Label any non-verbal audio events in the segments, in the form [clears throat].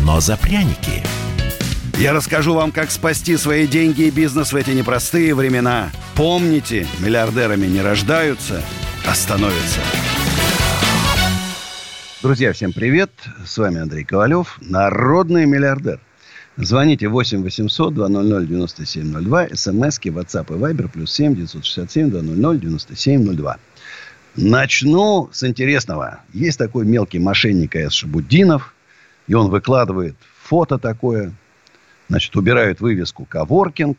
но за пряники. Я расскажу вам, как спасти свои деньги и бизнес в эти непростые времена. Помните, миллиардерами не рождаются, а становятся. Друзья, всем привет. С вами Андрей Ковалев, народный миллиардер. Звоните 8 800 200 9702, смски, WhatsApp и Viber, плюс 7 967 200 9702. Начну с интересного. Есть такой мелкий мошенник А.С. Шабудинов, и он выкладывает фото такое, значит, убирают вывеску «Коворкинг»,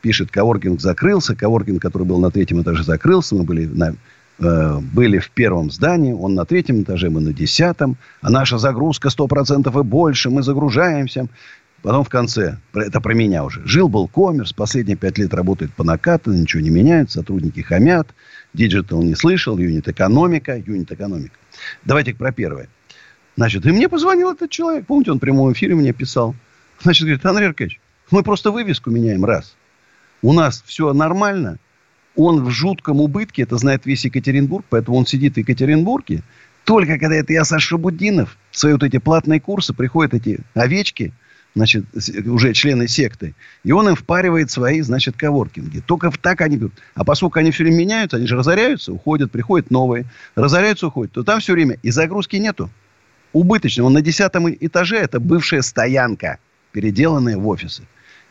пишет «Коворкинг закрылся», «Коворкинг», который был на третьем этаже, закрылся, мы были, на, э, были в первом здании, он на третьем этаже, мы на десятом, а наша загрузка 100% и больше, мы загружаемся. Потом в конце, это про меня уже, жил-был коммерс, последние пять лет работает по накату, ничего не меняет, сотрудники хамят, digital не слышал, unit-экономика, unit-экономика. Давайте про первое. Значит, и мне позвонил этот человек. Помните, он в прямом эфире мне писал. Значит, говорит, Андрей Аркадьевич, мы просто вывеску меняем раз. У нас все нормально. Он в жутком убытке, это знает весь Екатеринбург, поэтому он сидит в Екатеринбурге. Только когда это я Саша Будинов, свои вот эти платные курсы, приходят эти овечки, значит, уже члены секты, и он им впаривает свои, значит, коворкинги. Только так они берут. А поскольку они все время меняются, они же разоряются, уходят, приходят новые. Разоряются, уходят. То там все время и загрузки нету убыточный. Он на десятом этаже, это бывшая стоянка, переделанная в офисы.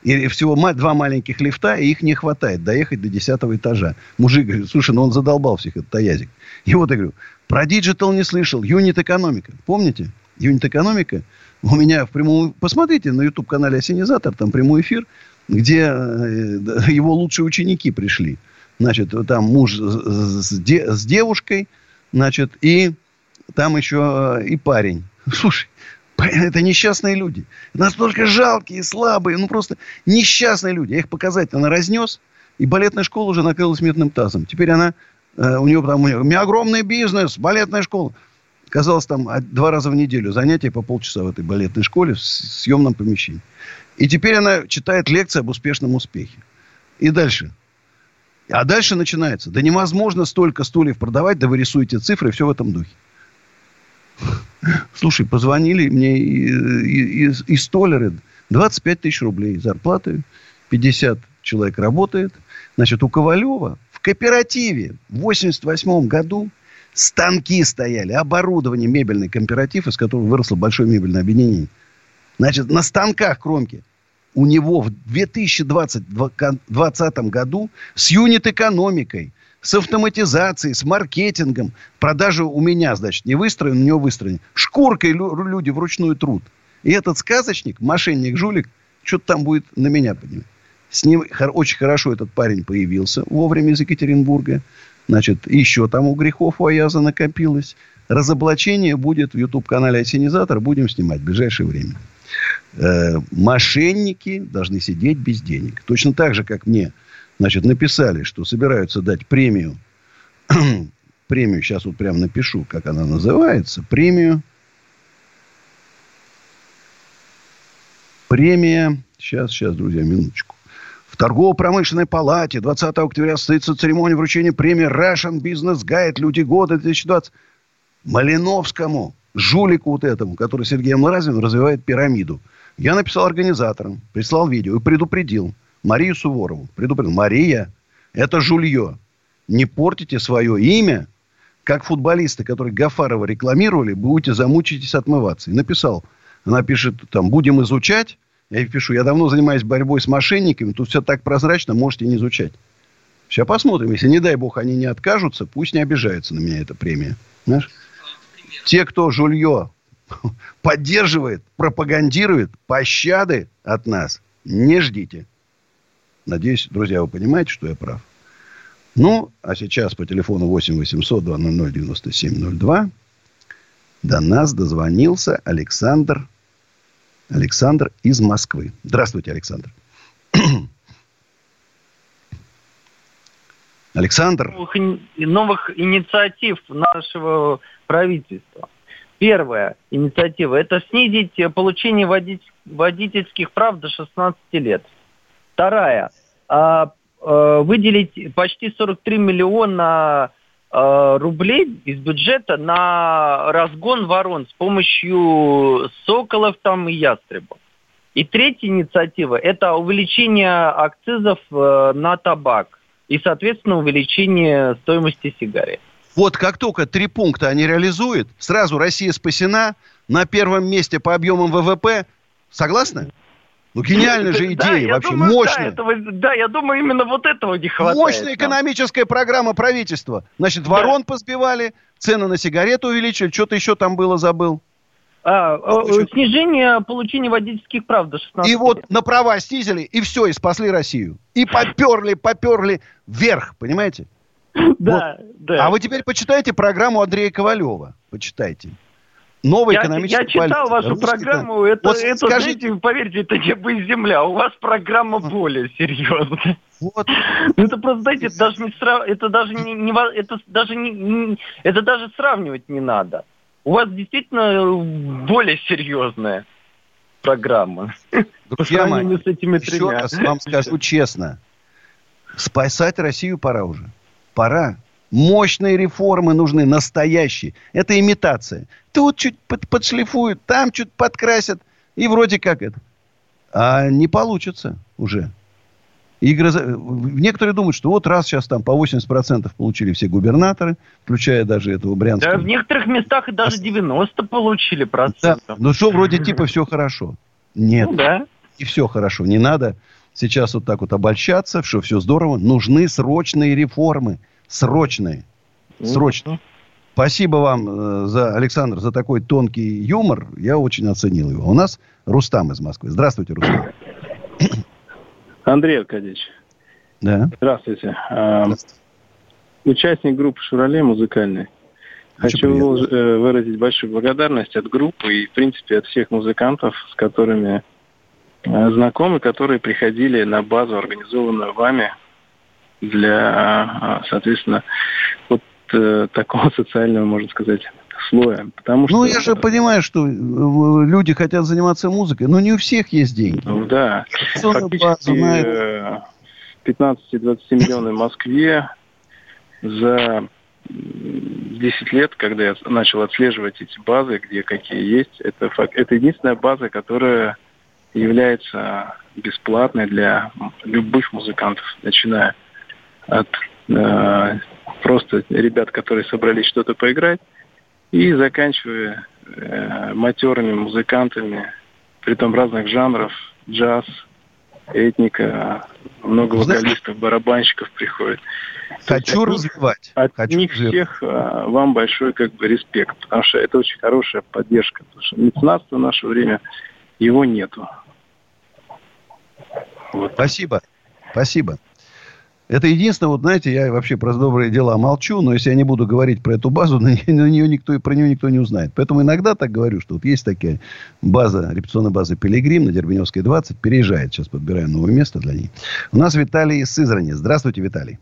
И всего два маленьких лифта, и их не хватает доехать до десятого этажа. Мужик говорит, слушай, ну он задолбал всех, этот таязик. И вот я говорю, про digital не слышал, unit экономика. Помните? Юнит экономика. У меня в прямом... Посмотрите на YouTube-канале Осенизатор, там прямой эфир, где э, его лучшие ученики пришли. Значит, там муж с, с девушкой, значит, и там еще э, и парень. Слушай, это несчастные люди. Настолько жалкие, слабые, ну просто несчастные люди. Я их показательно разнес, и балетная школа уже накрылась медным тазом. Теперь она, э, у нее там, у, нее, огромный бизнес, балетная школа. Казалось, там два раза в неделю занятия по полчаса в этой балетной школе в съемном помещении. И теперь она читает лекции об успешном успехе. И дальше. А дальше начинается. Да невозможно столько стульев продавать, да вы рисуете цифры, все в этом духе. Слушай, позвонили мне из, из столеры. 25 тысяч рублей зарплаты. 50 человек работает. Значит, у Ковалева в кооперативе в 88 году станки стояли, оборудование, мебельный кооператив, из которого выросло большое мебельное объединение. Значит, на станках кромки у него в 2020 году с юнит-экономикой с автоматизацией, с маркетингом. Продажи у меня, значит, не выстроены, у него выстроены. Шкуркой люди вручную труд. И этот сказочник, мошенник, жулик, что-то там будет на меня поднимать. С ним очень хорошо этот парень появился вовремя из Екатеринбурга. Значит, еще там у грехов у Аяза накопилось. Разоблачение будет в YouTube-канале «Осенизатор». Будем снимать в ближайшее время. Э, мошенники должны сидеть без денег. Точно так же, как мне значит, написали, что собираются дать премию, [clears throat] премию, сейчас вот прям напишу, как она называется, премию, премия, сейчас, сейчас, друзья, минуточку. В торгово-промышленной палате 20 октября состоится церемония вручения премии Russian Business Guide. Люди года 2020 Малиновскому, жулику вот этому, который Сергеем Ларазиным развивает пирамиду. Я написал организаторам, прислал видео и предупредил – Марию Суворову. Предупредил. Мария, это жулье. Не портите свое имя, как футболисты, которые Гафарова рекламировали, будете замучитесь отмываться. И написал. Она пишет, там, будем изучать. Я пишу, я давно занимаюсь борьбой с мошенниками. Тут все так прозрачно, можете не изучать. Сейчас посмотрим. Если, не дай бог, они не откажутся, пусть не обижаются на меня эта премия. Знаешь? Те, кто жулье [laughs] поддерживает, пропагандирует, пощады от нас не ждите. Надеюсь, друзья, вы понимаете, что я прав. Ну, а сейчас по телефону 8 800 200 9702 до нас дозвонился Александр Александр из Москвы. Здравствуйте, Александр. [clears throat] Александр. Новых, новых инициатив нашего правительства. Первая инициатива – это снизить получение водительских прав до 16 лет. Вторая а, а, выделить почти 43 миллиона а, рублей из бюджета на разгон ворон с помощью соколов там и ястребов. И третья инициатива – это увеличение акцизов э, на табак и, соответственно, увеличение стоимости сигарет. Вот как только три пункта они реализуют, сразу Россия спасена, на первом месте по объемам ВВП. Согласны? Ну, гениальная же идея, да, вообще, думаю, мощная. Да, этого, да, я думаю, именно вот этого не хватает. Мощная экономическая программа правительства. Значит, да. ворон позбивали, цены на сигареты увеличили, что-то еще там было, забыл. А, Значит, снижение получения водительских прав до 16 И лет. вот на права снизили, и все, и спасли Россию. И поперли, поперли вверх, понимаете? [laughs] Да, вот. да. А вы теперь почитайте программу Андрея Ковалева. Почитайте. Новая я, экономическая Я читал вашу Русский программу. Это, вот это скажите... знаете, поверьте, это небо и земля. У вас программа более серьезная. Вот. Ну, это просто, знаете, это даже не срав... это даже не, не это даже не, не это даже сравнивать не надо. У вас действительно более серьезная программа. Друзья мои, с этими еще тремя. раз вам скажу честно. Спасать Россию пора уже. Пора. Мощные реформы нужны, настоящие. Это имитация. Тут чуть под, подшлифуют, там чуть подкрасят. И вроде как это. А не получится уже. И некоторые думают, что вот раз сейчас там по 80% получили все губернаторы, включая даже этого Брянского. Да, в некоторых местах и даже 90 получили процентов. Да, ну что, вроде типа все хорошо. Нет. Ну, да. И все хорошо. Не надо сейчас вот так вот обольщаться, что все здорово. Нужны срочные реформы. Срочные. Срочно. Спасибо вам, э, за, Александр, за такой тонкий юмор. Я очень оценил его. У нас Рустам из Москвы. Здравствуйте, Рустам. [coughs] Андрей Аркадьевич. Да. Здравствуйте. А, Здравствуйте. Участник группы «Шурале» музыкальной. Хочу приятно. Э, выразить большую благодарность от группы и, в принципе, от всех музыкантов, с которыми Э, знакомые, которые приходили на базу, организованную вами для, э, соответственно, вот э, такого [laughs] социального, можно сказать, слоя. Потому что... Ну, я же понимаю, что люди хотят заниматься музыкой, но не у всех есть деньги. Ну, да. Фактически 15-20 миллионов в Москве за 10 лет, когда я начал отслеживать эти базы, где какие есть, это, это единственная база, которая является бесплатной для любых музыкантов, начиная от э, просто ребят, которые собрались что-то поиграть, и заканчивая э, матерыми музыкантами, при том разных жанров, джаз, этника, много вокалистов, барабанщиков приходит. Хочу от развивать. От Хочу них развивать. всех а, вам большой как бы респект, потому что это очень хорошая поддержка. Потому что меценатство в наше время его нету. Вот. Спасибо. Спасибо. Это единственное, вот знаете, я вообще про добрые дела молчу, но если я не буду говорить про эту базу, [laughs] на нее никто, про нее никто не узнает. Поэтому иногда так говорю, что вот есть такая база, репетиционная база Пилигрим на Дербеневской 20, переезжает. Сейчас подбираем новое место для ней. У нас Виталий из Сызрани. Здравствуйте, Виталий.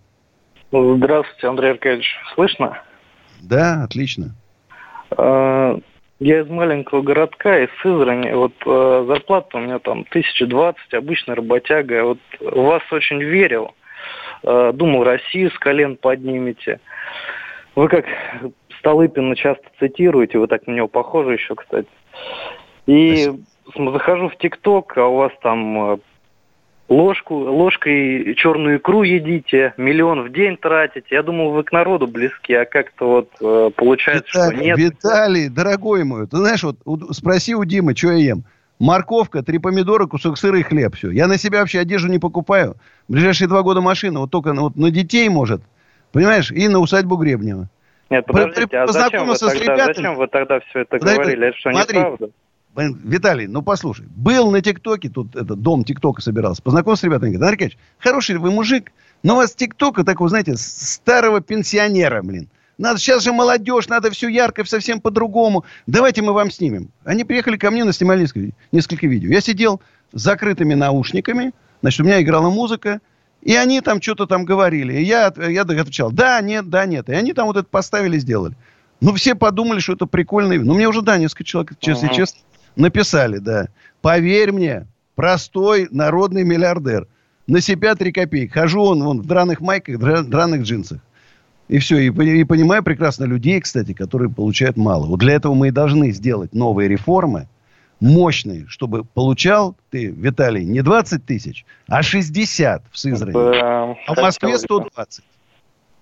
Здравствуйте, Андрей Аркадьевич. Слышно? Да, отлично. А, я из маленького городка, из Сызрани. Вот э, зарплата у меня там 1020, обычно работяга. Вот вас очень верил. Э, думал, Россию с колен поднимете. Вы как Столыпина часто цитируете, вы так на него похожи еще, кстати. И Спасибо. захожу в ТикТок, а у вас там э, ложку, ложкой черную икру едите, миллион в день тратите. Я думал, вы к народу близки, а как-то вот э, получается, Виталий, что нет. Виталий, дорогой мой, ты знаешь, вот спроси у Димы, что я ем. Морковка, три помидора, кусок сыра и хлеб. Все. Я на себя вообще одежду не покупаю. В ближайшие два года машина вот только вот на детей может. Понимаешь? И на усадьбу Гребнева. Нет, подождите, а зачем вы, тогда, ребятами... зачем вы тогда все это Подожди, говорили? Это что, смотри, неправда? Виталий, ну послушай, был на ТикТоке, тут этот дом ТикТока собирался, познакомился с ребятами, говорит, Андрей Аркадьевич, хороший вы мужик, но у вас ТикТока такого, знаете, старого пенсионера, блин. Надо, сейчас же молодежь, надо все ярко, совсем по-другому. Давайте мы вам снимем. Они приехали ко мне, наснимали несколько, несколько видео. Я сидел с закрытыми наушниками, значит, у меня играла музыка, и они там что-то там говорили. И я, я отвечал, да, нет, да, нет. И они там вот это поставили, сделали. Ну, все подумали, что это прикольно. Ну, мне уже, да, несколько человек, честно, uh-huh. честно, написали, да. Поверь мне, простой народный миллиардер. На себя три копейки. Хожу он вон, в драных майках, дра, драных джинсах. И все. И, и понимаю прекрасно людей, кстати, которые получают мало. Вот для этого мы и должны сделать новые реформы, мощные, чтобы получал ты, Виталий, не 20 тысяч, а 60 в Сызрани. Да, а в Москве 120.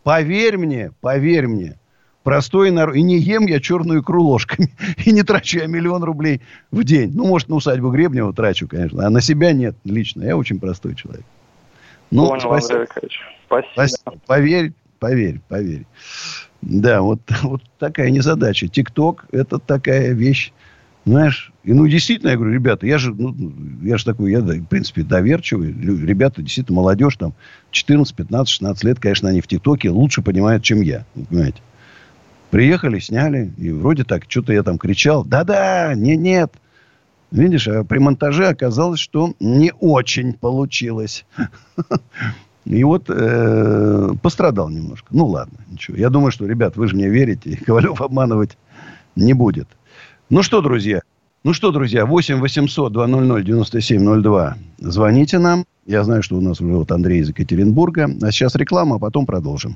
Поверь мне, поверь мне простой народ. И не ем я черную икру ложками. [laughs] И не трачу я миллион рублей в день. Ну, может, на усадьбу Гребнева трачу, конечно. А на себя нет лично. Я очень простой человек. Ну, Понял, спасибо. Андрей Спасибо. спасибо. Поверь, поверь, поверь. Да, вот, [laughs] вот такая незадача. ТикТок – это такая вещь, знаешь, и ну действительно, я говорю, ребята, я же, ну, я же такой, я, в принципе, доверчивый. Ребята, действительно, молодежь там 14, 15, 16 лет, конечно, они в ТикТоке лучше понимают, чем я. Вы понимаете? Приехали, сняли, и вроде так, что-то я там кричал. Да-да, нет-нет. Видишь, а при монтаже оказалось, что не очень получилось. [laughs] И вот э, пострадал немножко. Ну, ладно, ничего. Я думаю, что, ребят, вы же мне верите, [laughs] Ковалев обманывать не будет. Ну что, друзья, ну что, друзья, 8 800 200 9702. Звоните нам. Я знаю, что у нас уже вот Андрей из Екатеринбурга. А сейчас реклама, а потом продолжим.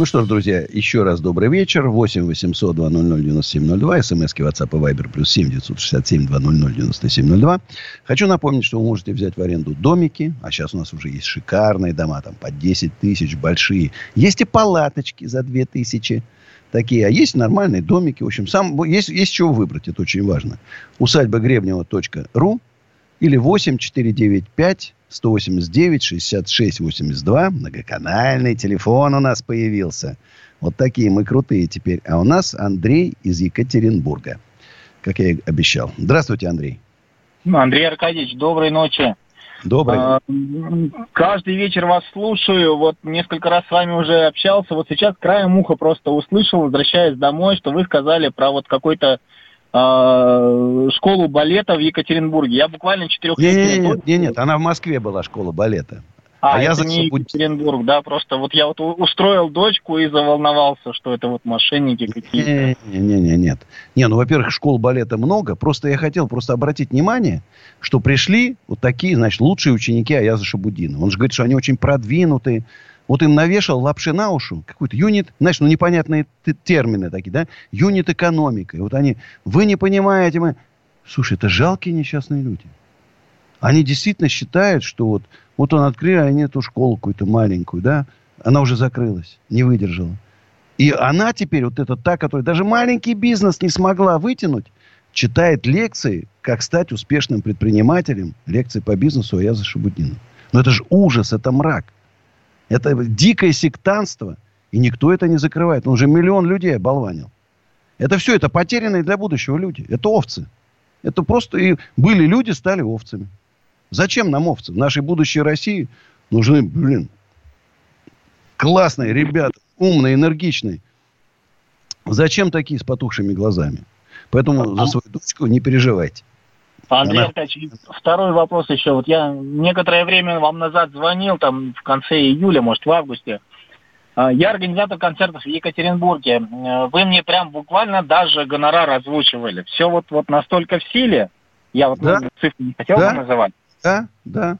Ну что ж, друзья, еще раз добрый вечер. 8 800 200 9702. СМСки WhatsApp и Viber плюс 7 967 200 9702. Хочу напомнить, что вы можете взять в аренду домики. А сейчас у нас уже есть шикарные дома. Там по 10 тысяч большие. Есть и палаточки за 2 тысячи такие. А есть нормальные домики. В общем, сам, есть, есть чего выбрать. Это очень важно. Усадьба Гребнева.ру или 8 495 189 66 82. Многоканальный телефон у нас появился. Вот такие мы крутые теперь. А у нас Андрей из Екатеринбурга. Как я и обещал. Здравствуйте, Андрей. Ну, Андрей Аркадьевич, доброй ночи. Добрый. А, каждый вечер вас слушаю. Вот несколько раз с вами уже общался. Вот сейчас краем уха просто услышал, возвращаясь домой, что вы сказали про вот какой-то школу балета в Екатеринбурге. Я буквально четырехлетний. Нет, нет, нет, нет, она в Москве была школа балета. А, а я за... не Екатеринбург, да, просто вот я вот устроил дочку и заволновался, что это вот мошенники какие-то. Не-не-не, нет. Не, ну, во-первых, школ балета много, просто я хотел просто обратить внимание, что пришли вот такие, значит, лучшие ученики Аяза Шабудина. Он же говорит, что они очень продвинутые, вот им навешал лапши на уши, какой-то юнит, знаешь, ну непонятные термины такие, да, юнит экономика. И вот они, вы не понимаете, мы... Слушай, это жалкие несчастные люди. Они действительно считают, что вот, вот он открыл, а они эту школу какую-то маленькую, да, она уже закрылась, не выдержала. И она теперь, вот эта та, которая даже маленький бизнес не смогла вытянуть, читает лекции, как стать успешным предпринимателем, лекции по бизнесу Аяза Шабудина. Но это же ужас, это мрак. Это дикое сектанство. И никто это не закрывает. Он уже миллион людей оболванил. Это все, это потерянные для будущего люди. Это овцы. Это просто и были люди, стали овцами. Зачем нам овцы? В нашей будущей России нужны, блин, классные ребята, умные, энергичные. Зачем такие с потухшими глазами? Поэтому за свою дочку не переживайте. Андрей Аркадьевич, второй вопрос еще. Вот я некоторое время вам назад звонил, там в конце июля, может, в августе. А, я организатор концертов в Екатеринбурге. Вы мне прям буквально даже гонорар озвучивали. Все вот, вот настолько в силе. Я вот Да. ну, цифры не хотел Да. бы называть. Да, да.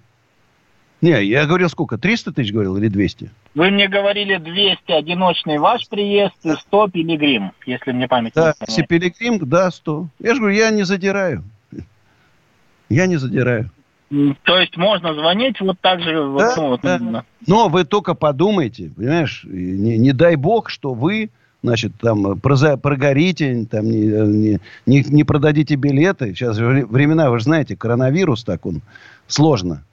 Не, я говорил сколько? 300 тысяч говорил или 200? Вы мне говорили 200 одиночный ваш приезд и 100 пилигрим, если мне память Да, не если изменяет. пилигрим, да, 100. Я же говорю, я не задираю. Я не задираю. То есть можно звонить вот так же, вот, Да, ну, вот да. именно. Но вы только подумайте, понимаешь, не, не дай бог, что вы, значит, там проза- прогорите, там не, не, не, не продадите билеты. Сейчас вре- времена, вы же знаете, коронавирус так он сложно.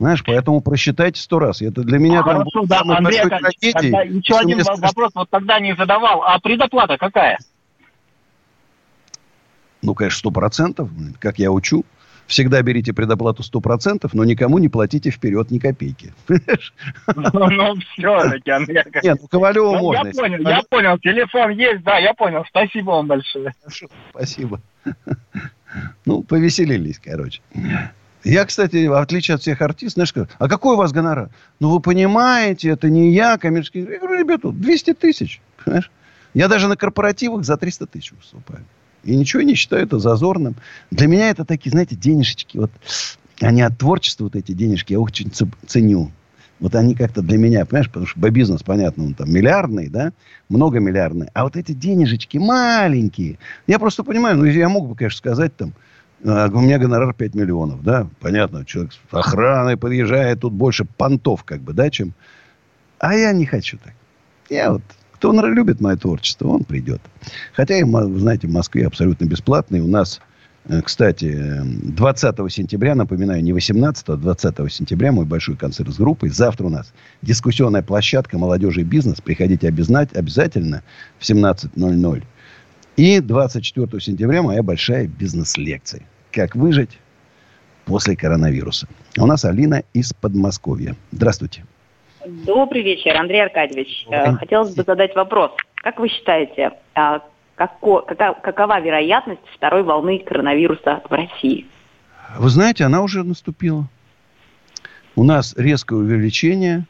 Знаешь, поэтому просчитайте сто раз. Это для меня там Хорошо, да, Андрей Аркадьевич, тогда еще что один вопрос вот тогда не задавал. А предоплата какая? Ну, конечно, сто процентов, как я учу. Всегда берите предоплату сто процентов, но никому не платите вперед ни копейки. Понимаешь? Ну, все-таки. Нет, ну Ковалеву Ну, можно. Я понял, я понял. Телефон есть, да, я понял. Спасибо вам большое. Спасибо. Ну, повеселились, короче. Я, кстати, в отличие от всех артистов, знаешь, говорю, а какой у вас гонорар? Ну, вы понимаете, это не я, коммерческий. Я говорю, ребята, 200 тысяч, понимаешь? Я даже на корпоративах за 300 тысяч выступаю. И ничего не считаю это зазорным. Для меня это такие, знаете, денежечки. Вот они от творчества, вот эти денежки, я очень ценю. Вот они как-то для меня, понимаешь, потому что бизнес, понятно, он там миллиардный, да, многомиллиардный. А вот эти денежечки маленькие. Я просто понимаю, ну, я мог бы, конечно, сказать там, а, у меня гонорар 5 миллионов, да, понятно, человек с охраной подъезжает, тут больше понтов, как бы, да, чем... А я не хочу так. Я вот, кто любит мое творчество, он придет. Хотя, знаете, в Москве абсолютно бесплатный. У нас, э, кстати, э, 20 сентября, напоминаю, не 18, а 20 сентября мой большой концерт с группой. Завтра у нас дискуссионная площадка «Молодежи и бизнес». Приходите обязательно, обязательно в 17.00. И 24 сентября моя большая бизнес-лекция. Как выжить после коронавируса. А У нас Алина из Подмосковья. Здравствуйте. Добрый вечер, Андрей Аркадьевич. Добрый. Э, Хотелось бы задать вопрос. Как вы считаете, а, како- кака- какова вероятность второй волны коронавируса в России? Вы знаете, она уже наступила. У нас резкое увеличение.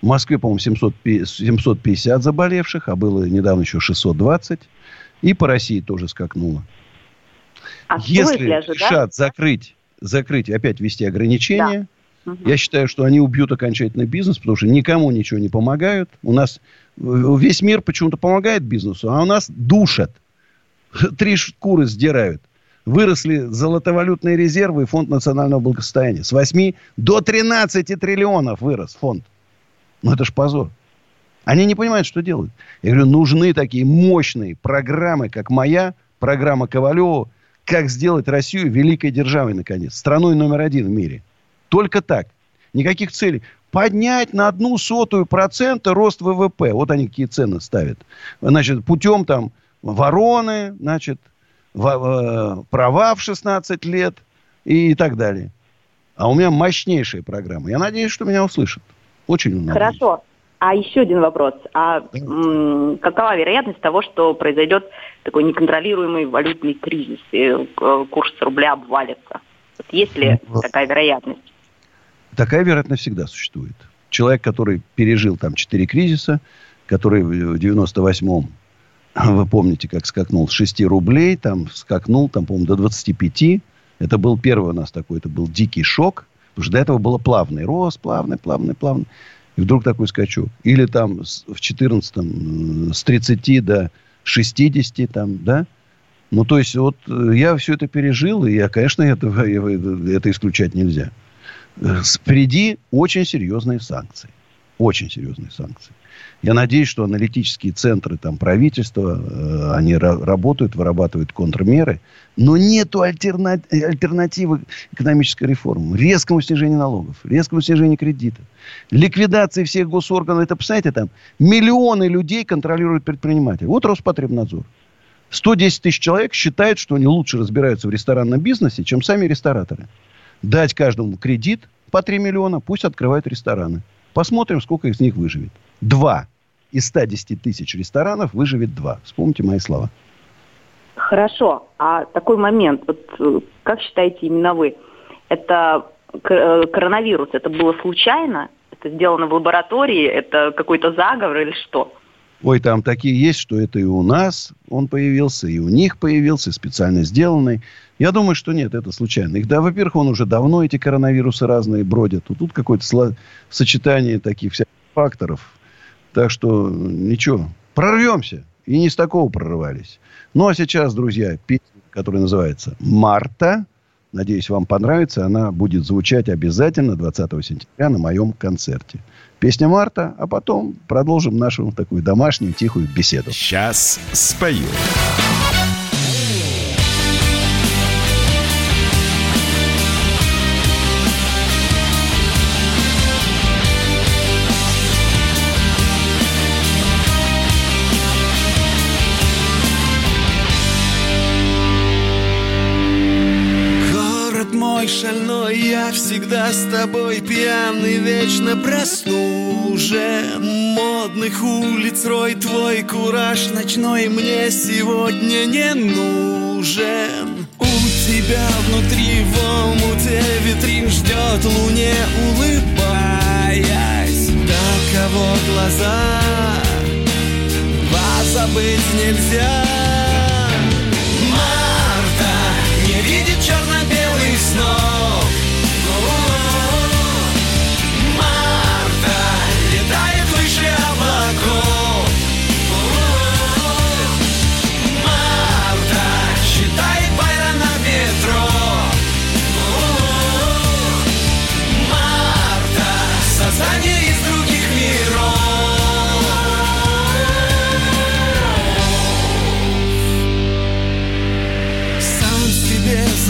В Москве, по-моему, 700 750 заболевших, а было недавно еще 620. И по России тоже скакнуло. А Если решат закрыть, закрыть опять ввести ограничения, Я считаю, что они убьют окончательно бизнес, потому что никому ничего не помогают. У нас э, весь мир почему-то помогает бизнесу, а у нас душат. [laughs] Три шкуры сдирают. Выросли золотовалютные резервы и фонд национального благосостояния. С 8 до 13 триллионов вырос фонд. Ну, это ж позор. Они не понимают, что делают. Я говорю, нужны такие мощные программы, как моя, программа Ковалева, как сделать Россию великой державой, наконец. Страной номер один в мире. Только так. Никаких целей. Поднять на одну сотую процента рост ВВП. Вот они какие цены ставят. Значит, путем там вороны, значит, э, права в 16 лет и так далее. А у меня мощнейшая программа. Я надеюсь, что меня услышат. Очень надеюсь. Хорошо. А еще один вопрос. А м, какова вероятность того, что произойдет такой неконтролируемый валютный кризис, и э, курс рубля обвалится? Вот есть ли Ну, такая вероятность? Такая вероятность всегда существует. Человек, который пережил там четыре кризиса, который в 98-м, [clears throat] вы помните, как скакнул с 6 рублей, там скакнул, там, по-моему, до 25. Это был первый у нас такой, это был дикий шок. Потому что до этого было плавный рост, плавный, плавный, плавный. И вдруг такой скачок. Или там в 14-м с 30 до 60 там, да? Ну, то есть, вот э, я все это пережил, и я, конечно, это, это исключать нельзя. Впереди очень серьезные санкции. Очень серьезные санкции. Я надеюсь, что аналитические центры там, правительства, э, они ра- работают, вырабатывают контрмеры. Но нет альтернативы экономической реформы. Резкому снижению налогов, резкому снижению кредитов, ликвидации всех госорганов. Это, представляете, там миллионы людей контролируют предприниматели. Вот Роспотребнадзор. 110 тысяч человек считают, что они лучше разбираются в ресторанном бизнесе, чем сами рестораторы. Дать каждому кредит по 3 миллиона, пусть открывают рестораны. Посмотрим, сколько из них выживет. Два из 110 тысяч ресторанов выживет два. Вспомните мои слова. Хорошо. А такой момент, вот э, как считаете именно вы, это э, коронавирус, это было случайно? Это сделано в лаборатории? Это какой-то заговор или что? Ой, там такие есть, что это и у нас он появился, и у них появился, специально сделанный. Я думаю, что нет, это случайно. Их, да, во-первых, он уже давно, эти коронавирусы разные бродят. Вот тут какое-то сло... сочетание таких всяких факторов. Так что ничего, прорвемся. И не с такого прорывались. Ну, а сейчас, друзья, песня, которая называется «Марта». Надеюсь, вам понравится. Она будет звучать обязательно 20 сентября на моем концерте. Песня Марта, а потом продолжим нашу такую домашнюю тихую беседу. Сейчас спою. Шальной Я всегда с тобой пьяный Вечно прослужен. Модных улиц рой Твой кураж ночной Мне сегодня не нужен. У тебя внутри в омуте Витрин ждет луне Улыбаясь. Таково глаза Вас забыть нельзя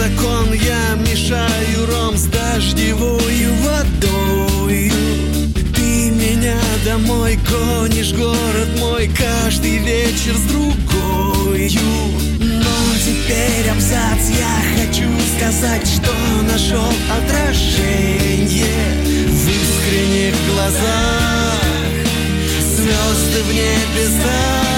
закон я мешаю ром с дождевою водою Ты меня домой гонишь, город мой каждый вечер с другою Но теперь абзац я хочу сказать, что нашел отражение В искренних глазах. Звезды в небесах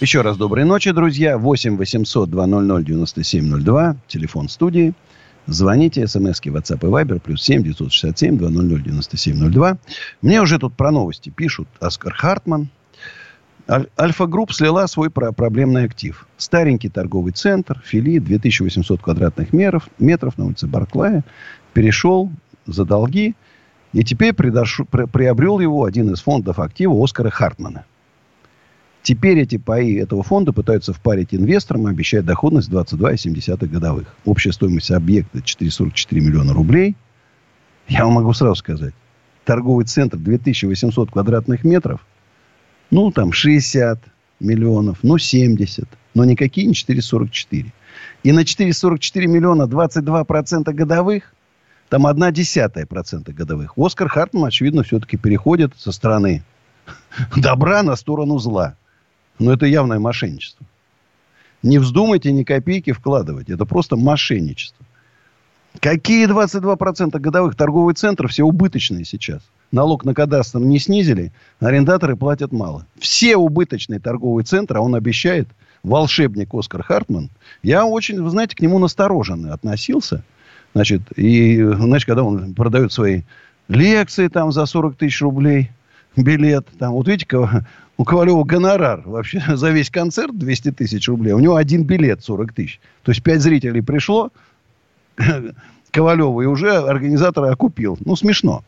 Еще раз доброй ночи, друзья. 8 800 200 9702. Телефон студии. Звоните, смски, WhatsApp и Viber, плюс 7 967 200 9702. Мне уже тут про новости пишут. Оскар Хартман. Аль- Альфа-групп слила свой про- проблемный актив. Старенький торговый центр, фили, 2800 квадратных метров, метров на улице Барклая. Перешел за долги. И теперь придош- при- приобрел его один из фондов актива Оскара Хартмана. Теперь эти паи этого фонда пытаются впарить инвесторам и обещают доходность 22,7 годовых. Общая стоимость объекта 444 миллиона рублей. Я вам могу сразу сказать. Торговый центр 2800 квадратных метров. Ну, там 60 миллионов, ну, 70. Но никакие не 444. И на 444 миллиона 22% годовых, там одна десятая процента годовых. Оскар Хартман, очевидно, все-таки переходит со стороны добра на сторону зла. Но это явное мошенничество. Не вздумайте ни копейки вкладывать. Это просто мошенничество. Какие 22% годовых торговый центр все убыточные сейчас? Налог на кадастр не снизили, арендаторы платят мало. Все убыточные торговые центры, а он обещает, волшебник Оскар Хартман, я очень, вы знаете, к нему настороженно относился. Значит, и, значит, когда он продает свои лекции там за 40 тысяч рублей, билет, там, вот видите, у Ковалева гонорар вообще [laughs] за весь концерт 200 тысяч рублей. У него один билет 40 тысяч. То есть пять зрителей пришло, [laughs] Ковалева, и уже организатора окупил. Ну, смешно.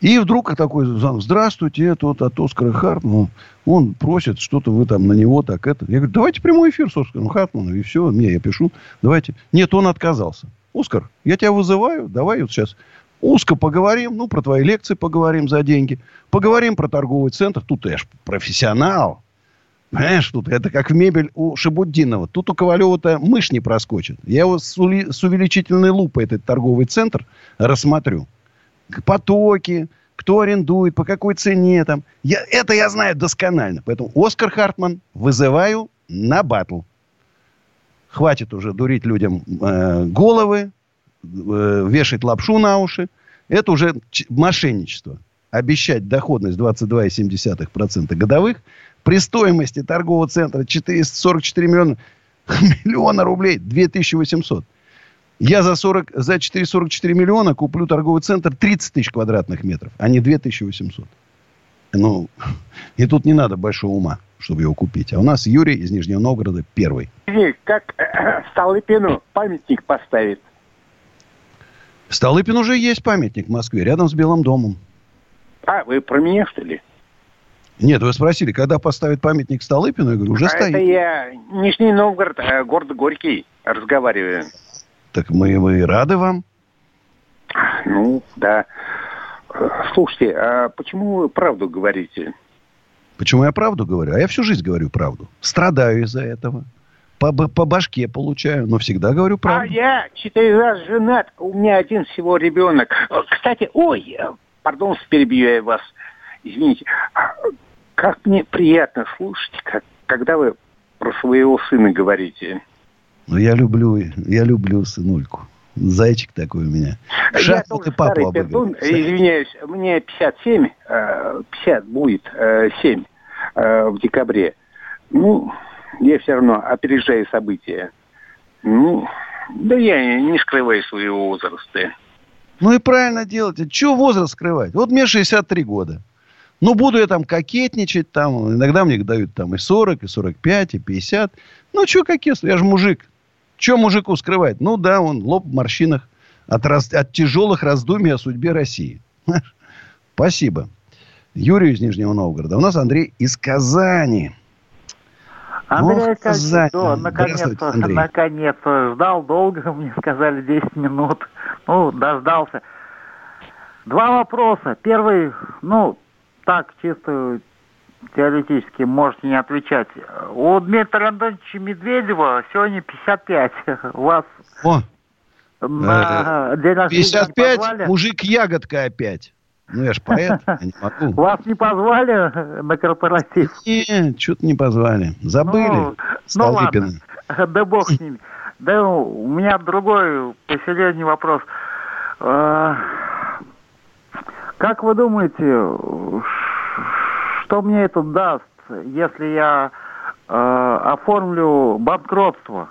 И вдруг такой, здравствуйте, это вот от Оскара Хартмана. Он просит, что-то вы там на него так это. Я говорю, давайте прямой эфир с Оскаром Хартманом, и все. Мне, я пишу, давайте. Нет, он отказался. Оскар, я тебя вызываю, давай вот сейчас узко поговорим, ну, про твои лекции поговорим за деньги. Поговорим про торговый центр. Тут я ж профессионал. Понимаешь, тут это как в мебель у Шабуддинова. Тут у Ковалева-то мышь не проскочит. Я его с, ули, с увеличительной лупой этот торговый центр рассмотрю. Потоки, кто арендует, по какой цене там. Я, это я знаю досконально. Поэтому Оскар Хартман вызываю на батл. Хватит уже дурить людям э, головы, э, вешать лапшу на уши. Это уже мошенничество. Обещать доходность 22,7% годовых – при стоимости торгового центра 444 миллиона, [laughs] миллиона рублей 2800. Я за, 40, за 444 миллиона куплю торговый центр 30 тысяч квадратных метров, а не 2800. Ну, и тут не надо большого ума, чтобы его купить. А у нас Юрий из Нижнего Новгорода первый. Как Столыпину памятник поставит? Столыпин уже есть памятник в Москве, рядом с Белым домом. А, вы про меня, что ли? Нет, вы спросили, когда поставят памятник Столыпину? Я говорю, уже а стоит. Это я Нижний Новгород, э, город Горький, разговариваю. Так мы, мы рады вам. Ну, да. Слушайте, а почему вы правду говорите? Почему я правду говорю? А я всю жизнь говорю правду. Страдаю из-за этого. По, по башке получаю, но всегда говорю правду. А я четыре раза женат, у меня один всего ребенок. Кстати, ой, пардон, перебью я вас. Извините, а как мне приятно слушать, как, когда вы про своего сына говорите. Ну, я люблю, я люблю сынульку. Зайчик такой у меня. Шахматы папу обыгрывает. Извиняюсь, мне 57, 50 э, будет 7 э, в декабре. Ну, я все равно опережаю события. Ну, да я не скрываю своего возраста. Ну и правильно делаете. Чего возраст скрывать? Вот мне 63 года. Ну, буду я там кокетничать, там, иногда мне дают там и 40, и 45, и 50. Ну, что кокетство, я же мужик. Что мужику скрывать? Ну, да, он лоб в морщинах от, раз, от тяжелых раздумий о судьбе России. [laughs] Спасибо. Юрий из Нижнего Новгорода. У нас Андрей из Казани. Андрей, Казань. Да, наконец-то, наконец-то. Ждал долго, [laughs] мне сказали 10 минут. Ну, дождался. Два вопроса. Первый, ну, так чисто теоретически можете не отвечать. У Дмитрия Антоновича Медведева сегодня 55. [laughs] У вас О, на э, день рождения 55, мужик-ягодка опять. Ну, я ж поэт, я не могу. [laughs] Вас не позвали на корпоратив? Нет, что-то не позвали. Забыли. Ну, ну ладно, [laughs] да бог с ними. Да у меня другой посерьезнее вопрос. А, как вы думаете, что мне это даст, если я э, оформлю банкротство?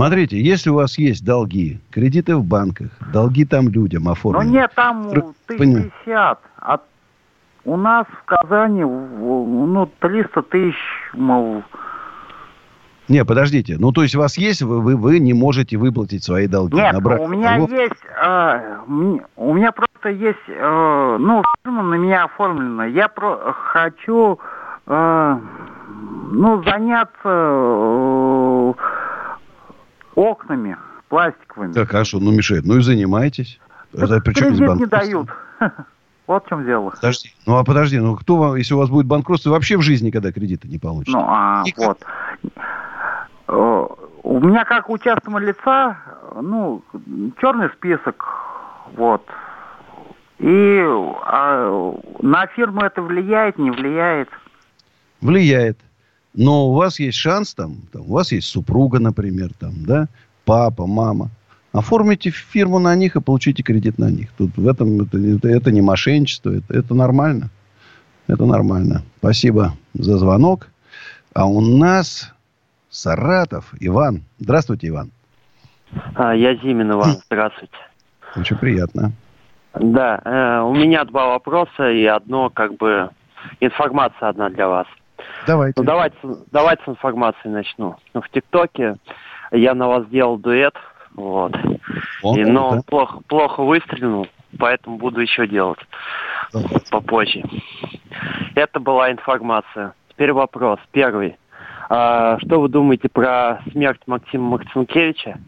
Смотрите, если у вас есть долги, кредиты в банках, долги там людям оформлены. Ну нет, там тысяч пятьдесят. А у нас в Казани ну, 300 тысяч, мол, не, подождите. Ну, то есть у вас есть, вы, вы, вы не можете выплатить свои долги. Нет, набрать... у меня Его... есть, э, у меня просто есть, э, ну, фирма на меня оформлена. Я про хочу, э, ну, заняться э, окнами пластиковыми. Так, хорошо, ну, мешает. Ну и занимайтесь. Это, причем кредит не дают. [laughs] Вот в чем дело. Подожди. Ну, а подожди, ну кто вам, если у вас будет банкротство, вообще в жизни никогда кредита не получит? Ну, а, Никак. вот. У меня как у частного лица, ну, черный список, вот. И а, на фирму это влияет, не влияет? Влияет. Но у вас есть шанс там, там у вас есть супруга, например, там, да, папа, мама. Оформите фирму на них и получите кредит на них. Тут в этом это, это, это не мошенничество, это, это нормально. Это нормально. Спасибо за звонок. А у нас Саратов. Иван. Здравствуйте, Иван. А, я Зимин Иван. Здравствуйте. Очень приятно. Да, э, у меня два вопроса и одно как бы информация одна для вас. Давайте. Ну, давайте, давайте с информации начну. Ну, в ТикТоке я на вас делал дуэт, вот. О, и, но да. плохо, плохо выстрелил, поэтому буду еще делать Давай. попозже. Это была информация. Теперь вопрос. Первый. А, что вы думаете про смерть Максима Максимкевича?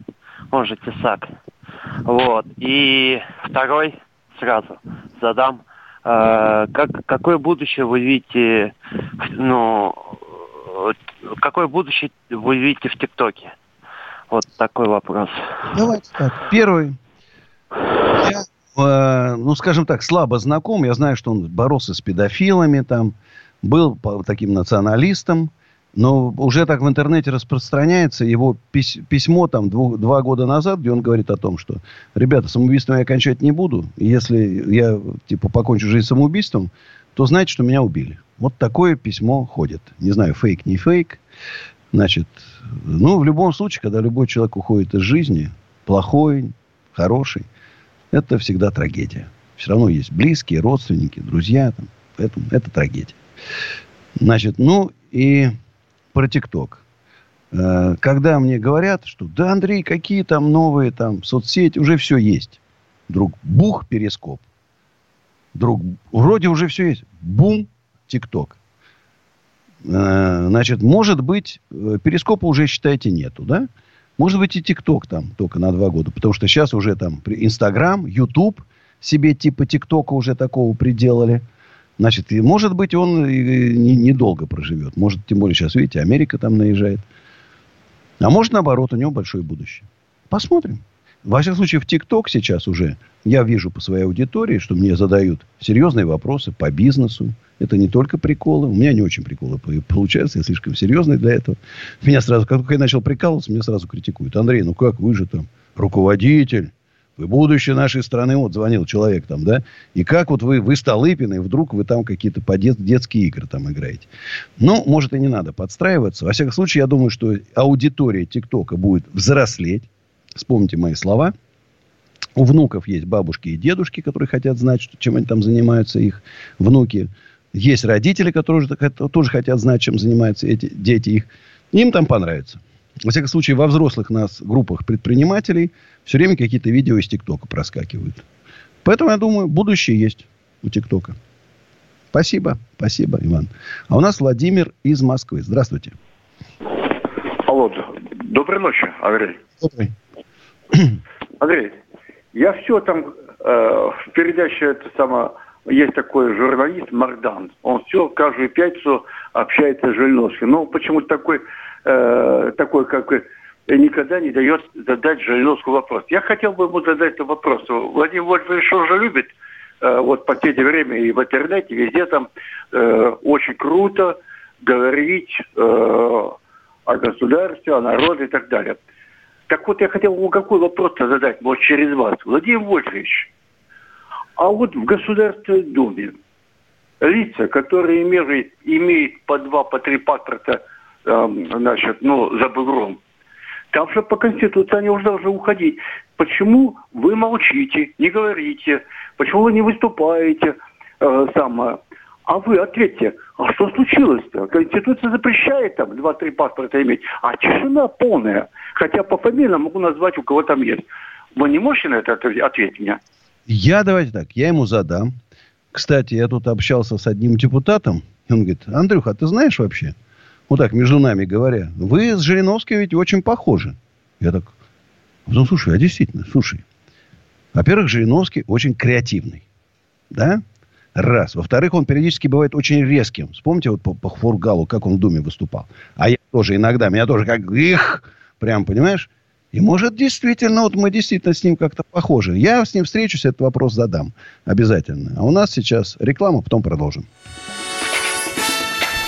Он же Тесак. Вот. И второй сразу задам. А, как, какое будущее вы видите, ну, какое будущее вы видите в ТикТоке? Вот такой вопрос. Давайте так. Первый. Я, э, ну, скажем так, слабо знаком. Я знаю, что он боролся с педофилами там, был таким националистом. Но уже так в интернете распространяется его письмо там двух, два года назад, где он говорит о том, что, ребята, самоубийством я кончать не буду. Если я, типа, покончу жизнь самоубийством, то знайте, что меня убили. Вот такое письмо ходит. Не знаю, фейк, не фейк. Значит, ну, в любом случае, когда любой человек уходит из жизни, плохой, хороший, это всегда трагедия. Все равно есть близкие, родственники, друзья. Там, поэтому это трагедия. Значит, ну и про ТикТок. Э, когда мне говорят, что да, Андрей, какие там новые там соцсети, уже все есть. Друг, бух, перископ. Друг, вроде уже все есть. Бум, ТикТок. Э, значит, может быть, э, перископа уже, считайте, нету, да? Может быть, и ТикТок там только на два года. Потому что сейчас уже там Инстаграм, Ютуб себе типа ТикТока уже такого приделали. Значит, и, может быть, он недолго не проживет. Может, тем более сейчас, видите, Америка там наезжает. А может, наоборот, у него большое будущее. Посмотрим. Во всяком случае, в ТикТок сейчас уже я вижу по своей аудитории, что мне задают серьезные вопросы по бизнесу. Это не только приколы. У меня не очень приколы получаются. Я слишком серьезный для этого. Меня сразу, как только я начал прикалываться, меня сразу критикуют. Андрей, ну как вы же там руководитель? Вы будущее нашей страны. Вот звонил человек там, да? И как вот вы, вы Столыпин, и вдруг вы там какие-то по дет, детские игры там играете. Ну, может, и не надо подстраиваться. Во всяком случае, я думаю, что аудитория ТикТока будет взрослеть. Вспомните мои слова. У внуков есть бабушки и дедушки, которые хотят знать, что, чем они там занимаются, их внуки. Есть родители, которые тоже хотят знать, чем занимаются эти дети их. Им там понравится. Во всяком случае, во взрослых нас группах предпринимателей все время какие-то видео из ТикТока проскакивают. Поэтому, я думаю, будущее есть у ТикТока. Спасибо. Спасибо, Иван. А у нас Владимир из Москвы. Здравствуйте. Алло. Доброй ночи, Андрей. Добрый. Андрей, я все там э, в передаче это самое есть такой журналист Мардан. Он все каждую пятницу общается с Жириновским. Но почему-то такой э, такой, как никогда не дает задать Жириновскому вопрос. Я хотел бы ему задать этот вопрос. Владимир Вольфович уже любит э, вот по последнее время и в интернете, везде там э, очень круто говорить э, о государстве, о народе и так далее. Так вот, я хотел ему какой вопрос задать, может, через вас. Владимир Вольфович, а вот в Государственной Думе лица, которые имеют, имеют по два, по три паспорта значит, ну, за бугром. Там же по Конституции они уже должны уходить. Почему вы молчите, не говорите? Почему вы не выступаете? Э, самое? А вы ответьте, а что случилось-то? Конституция запрещает там два-три паспорта иметь, а тишина полная. Хотя по фамилиям могу назвать, у кого там есть. Вы не можете на это ответить мне? Я, давайте так, я ему задам. Кстати, я тут общался с одним депутатом. Он говорит, Андрюха, а ты знаешь вообще, вот так, между нами говоря, вы с Жириновским ведь очень похожи. Я так, ну, слушай, а действительно, слушай. Во-первых, Жириновский очень креативный. Да? Раз. Во-вторых, он периодически бывает очень резким. Вспомните вот по, по Фургалу, как он в Думе выступал. А я тоже иногда, меня тоже как их, прям, понимаешь? И может действительно, вот мы действительно с ним как-то похожи. Я с ним встречусь, этот вопрос задам обязательно. А у нас сейчас реклама, потом продолжим.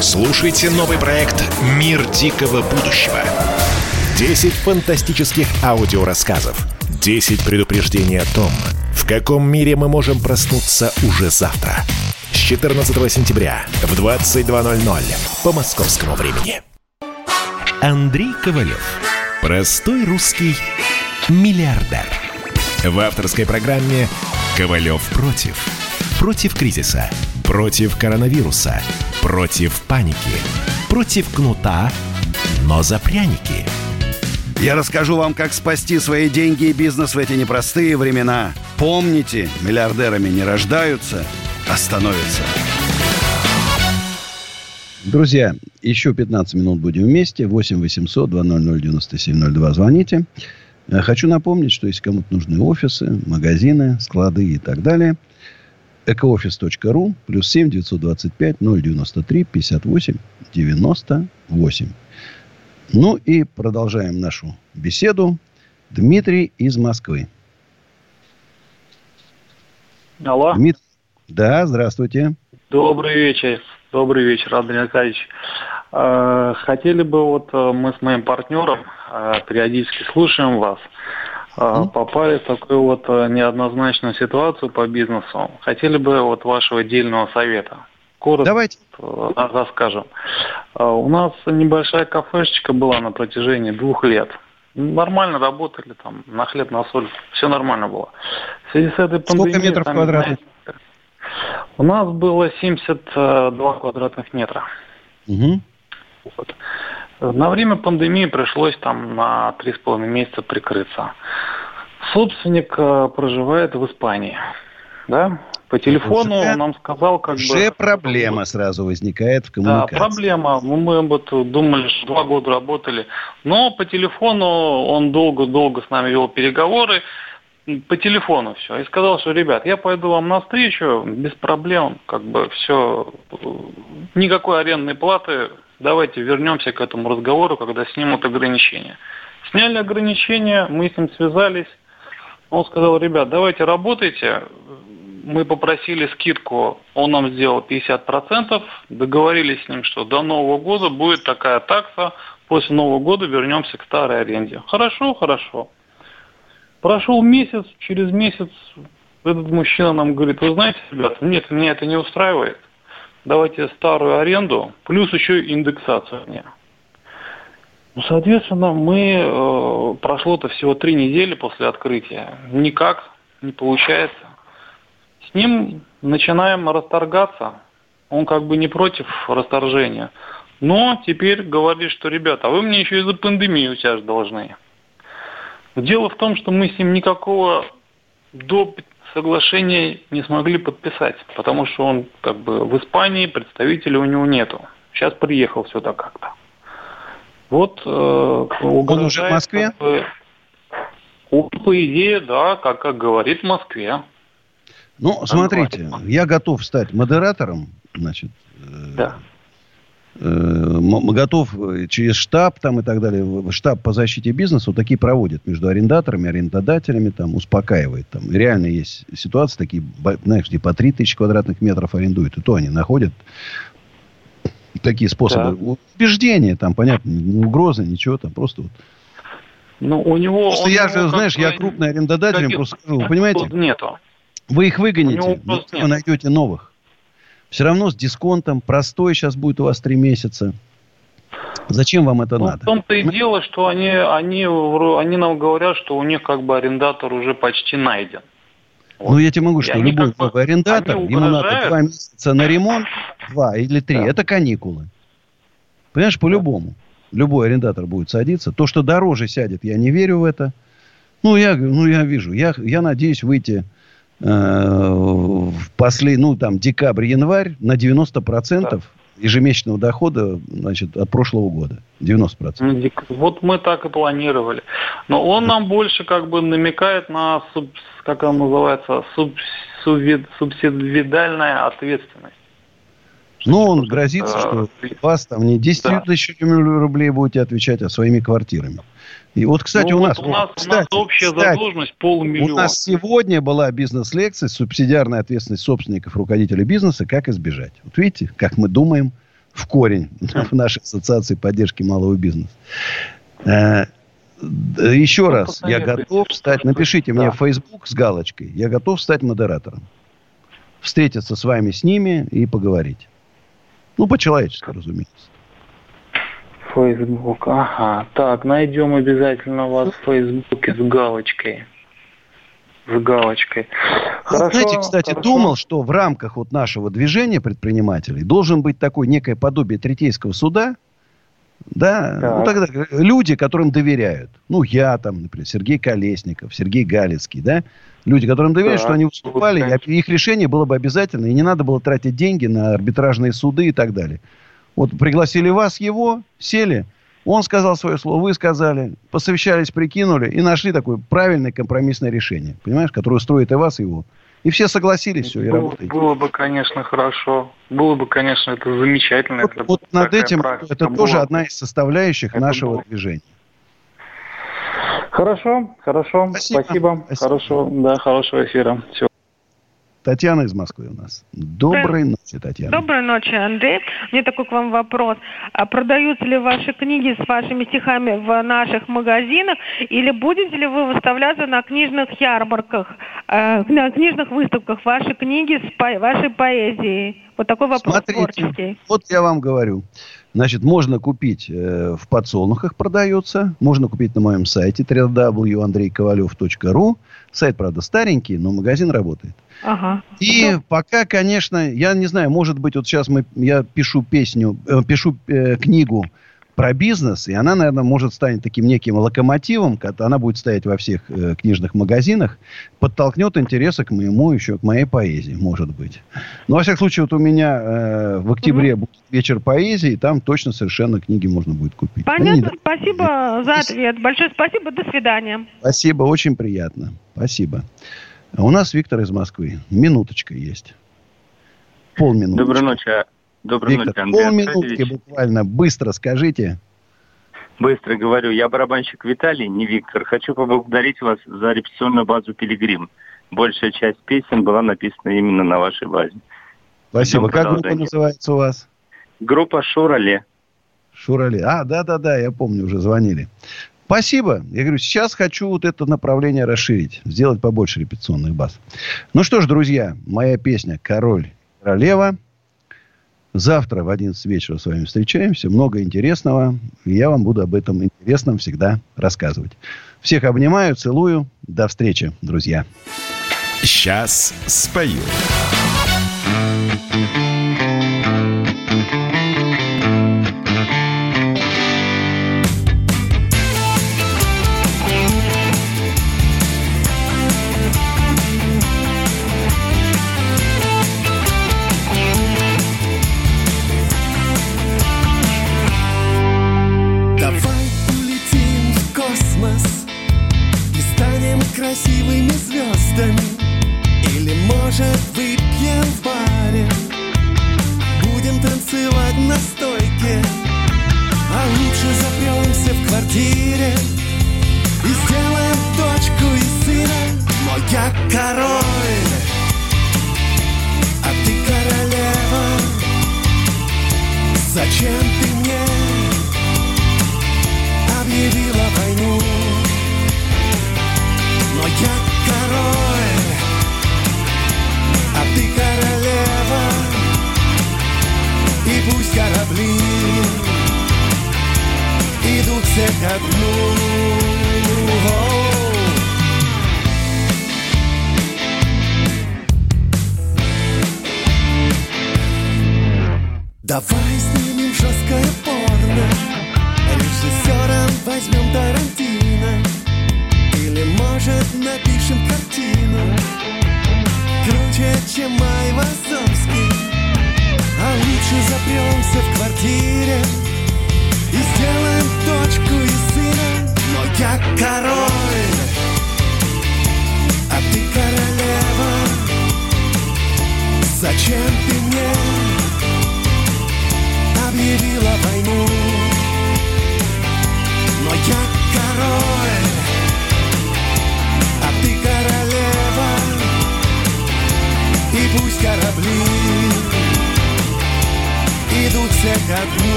Слушайте новый проект «Мир дикого будущего». 10 фантастических аудиорассказов. 10 предупреждений о том, в каком мире мы можем проснуться уже завтра. С 14 сентября в 22.00 по московскому времени. Андрей Ковалев. Простой русский миллиардер. В авторской программе «Ковалев против». Против кризиса, против коронавируса, против паники, против кнута, но за пряники – я расскажу вам, как спасти свои деньги и бизнес в эти непростые времена. Помните, миллиардерами не рождаются, а становятся. Друзья, еще 15 минут будем вместе. 8 800 200 9702. Звоните. Э, хочу напомнить, что если кому-то нужны офисы, магазины, склады и так далее, экоофис.ру плюс 7 925 093 58 98. Ну и продолжаем нашу беседу. Дмитрий из Москвы. Алло. Дмитрий. Да, здравствуйте. Добрый вечер. Добрый вечер, Андрей Аркадьевич. Э, хотели бы, вот э, мы с моим партнером э, периодически слушаем вас, попали в такую вот неоднозначную ситуацию по бизнесу. Хотели бы вот вашего отдельного совета коротко Давайте. Э, расскажем. Э, у нас небольшая кафешечка была на протяжении двух лет. Нормально работали, там, на хлеб, на соль, все нормально было. В связи с этой пандемией... Сколько метров квадратных? У нас было 72 квадратных метра. Угу. Вот. На время пандемии пришлось там на 3,5 месяца прикрыться. Собственник э, проживает в Испании. Да? По телефону уже, он нам сказал, как уже бы... Уже проблема сразу возникает в коммуникации. Да, проблема. Мы вот думали, что два года работали. Но по телефону он долго-долго с нами вел переговоры. По телефону все. И сказал, что, ребят, я пойду вам навстречу, без проблем, как бы все, никакой арендной платы, давайте вернемся к этому разговору, когда снимут ограничения. Сняли ограничения, мы с ним связались, он сказал, ребят, давайте работайте, мы попросили скидку, он нам сделал 50%, договорились с ним, что до Нового года будет такая такса, после Нового года вернемся к старой аренде. Хорошо, хорошо. Прошел месяц, через месяц этот мужчина нам говорит, вы знаете, ребята, нет, меня это не устраивает. Давайте старую аренду, плюс еще индексацию. Ну, соответственно, мы, э, прошло-то всего три недели после открытия, никак не получается ним начинаем расторгаться. Он как бы не против расторжения. Но теперь говорит, что, ребята, а вы мне еще и за пандемию сейчас должны. Дело в том, что мы с ним никакого до соглашения не смогли подписать, потому что он как бы в Испании, представителя у него нету. Сейчас приехал сюда как-то. Вот э, он уже в Москве? Как бы, он, по идее, да, как, как говорит в Москве. Ну, смотрите, я готов стать модератором, значит. Э, да. Э, готов через штаб там и так далее, штаб по защите бизнеса вот такие проводят между арендаторами, арендодателями, там успокаивает. Там реально есть ситуации такие, знаешь, где по 3000 квадратных метров арендуют, и то они находят такие способы да. убеждения, там, понятно, не угрозы, ничего, там просто вот. Ну, у него... Просто я же, знаешь, я крупный арендодатель, просто скажу, вы понимаете? Нету. Вы их выгоните, вы найдете новых. Все равно с дисконтом. Простой сейчас будет у вас три месяца. Зачем вам это ну, надо? В том-то и дело, что они, они, они нам говорят, что у них как бы арендатор уже почти найден. Вот. Ну, я тебе могу, что любой как бы, арендатор, ему надо два месяца на ремонт, два или три, да. это каникулы. Понимаешь, по-любому. Любой арендатор будет садиться. То, что дороже сядет, я не верю в это. Ну, я, ну, я вижу. Я, я надеюсь выйти э, после, ну, там, декабрь-январь на 90% да. ежемесячного дохода, значит, от прошлого года. 90%. Вот мы так и планировали. Но он нам больше как бы намекает на, суб, как он называется, суб, субвид, субсидиальная ответственность. Ну, он грозится, что вас там не 10 да. тысяч рублей будете отвечать, а своими квартирами. И вот, кстати, ну, у нас... У нас, кстати, у нас общая кстати, задолженность полмиллиона. У нас сегодня была бизнес-лекция «Субсидиарная ответственность собственников, руководителей бизнеса. Как избежать». Вот видите, как мы думаем в корень [laughs] в нашей ассоциации поддержки малого бизнеса. Э, еще ну, раз, я готов стать... Напишите мне в Facebook с галочкой. Я готов стать модератором. Встретиться с вами, с ними и поговорить. Ну, по-человечески, разумеется. Facebook, ага. Так, найдем обязательно вас в Фейсбуке с галочкой. С галочкой. Хорошо, вот знаете, кстати, хорошо. думал, что в рамках вот нашего движения предпринимателей должен быть такое некое подобие третейского суда, да, так. ну тогда люди, которым доверяют. Ну, я там, например, Сергей Колесников, Сергей Галицкий, да, люди, которым доверяют, так. что они выступали, вот, их решение было бы обязательно, и не надо было тратить деньги на арбитражные суды и так далее. Вот пригласили вас, его, сели, он сказал свое слово, вы сказали, посовещались, прикинули и нашли такое правильное компромиссное решение, понимаешь, которое устроит и вас, и его. И все согласились, все, и было, работаете. Было бы, конечно, хорошо. Было бы, конечно, это замечательно. Вот, это вот над этим, это было. тоже одна из составляющих это нашего было. движения. Хорошо, хорошо, спасибо. спасибо. спасибо. Хорошо, да, хорошего эфира. Все. Татьяна из Москвы у нас. Доброй ночи, Татьяна. Доброй ночи, Андрей. Мне такой к вам вопрос. А продаются ли ваши книги с вашими стихами в наших магазинах? Или будете ли вы выставляться на книжных ярмарках, э, на книжных выставках ваши книги с по вашей поэзией? Вот такой вопрос Смотрите, творческий. Вот я вам говорю. Значит, можно купить э, в подсолнухах продается, можно купить на моем сайте www.andreykovalев.ru. Сайт, правда, старенький, но магазин работает. Ага. И ну... пока, конечно, я не знаю, может быть, вот сейчас мы, я пишу песню, э, пишу э, книгу про бизнес, и она, наверное, может стать таким неким локомотивом, она будет стоять во всех э, книжных магазинах, подтолкнет интересы к моему, еще к моей поэзии, может быть. Но, во всяком случае, вот у меня э, в октябре mm-hmm. будет вечер поэзии, и там точно совершенно книги можно будет купить. Понятно, ну, спасибо за ответ. Большое спасибо, до свидания. Спасибо, очень приятно. Спасибо. А у нас Виктор из Москвы. Минуточка есть. Полминуты. Доброй ночи. Доброй Виктор, ночи, Андрей полминутки буквально. Быстро скажите. Быстро говорю. Я барабанщик Виталий, не Виктор. Хочу поблагодарить вас за репетиционную базу «Пилигрим». Большая часть песен была написана именно на вашей базе. Спасибо. Как группа называется у вас? Группа «Шурале». Шурале. А, да-да-да, я помню, уже звонили. Спасибо. Я говорю, сейчас хочу вот это направление расширить, сделать побольше репетиционных баз. Ну что ж, друзья, моя песня «Король королева». Завтра в 11 вечера с вами встречаемся. Много интересного. И я вам буду об этом интересном всегда рассказывать. Всех обнимаю, целую. До встречи, друзья. Сейчас спою. красивыми звездами. Или, может, выпьем в баре. Будем танцевать на стойке. А лучше запремся в квартире. И сделаем дочку и сына Но я король, а ты королева. Зачем ты мне объявила войну?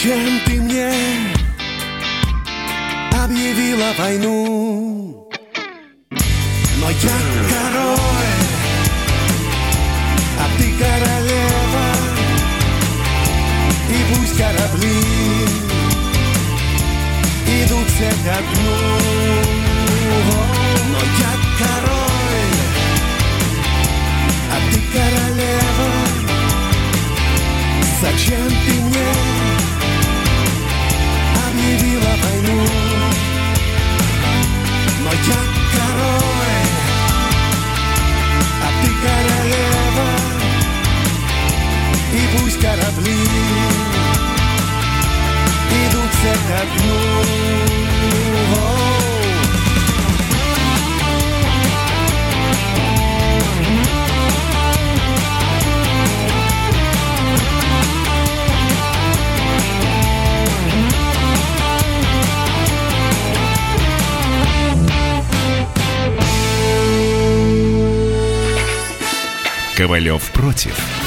Зачем ты мне объявила войну? Но я король, а ты королева, и пусть корабли идут все ко дну. Но я король, а ты королева, зачем ты мне объявила войну Но я король, а ты королева И пусть корабли Ковалев против.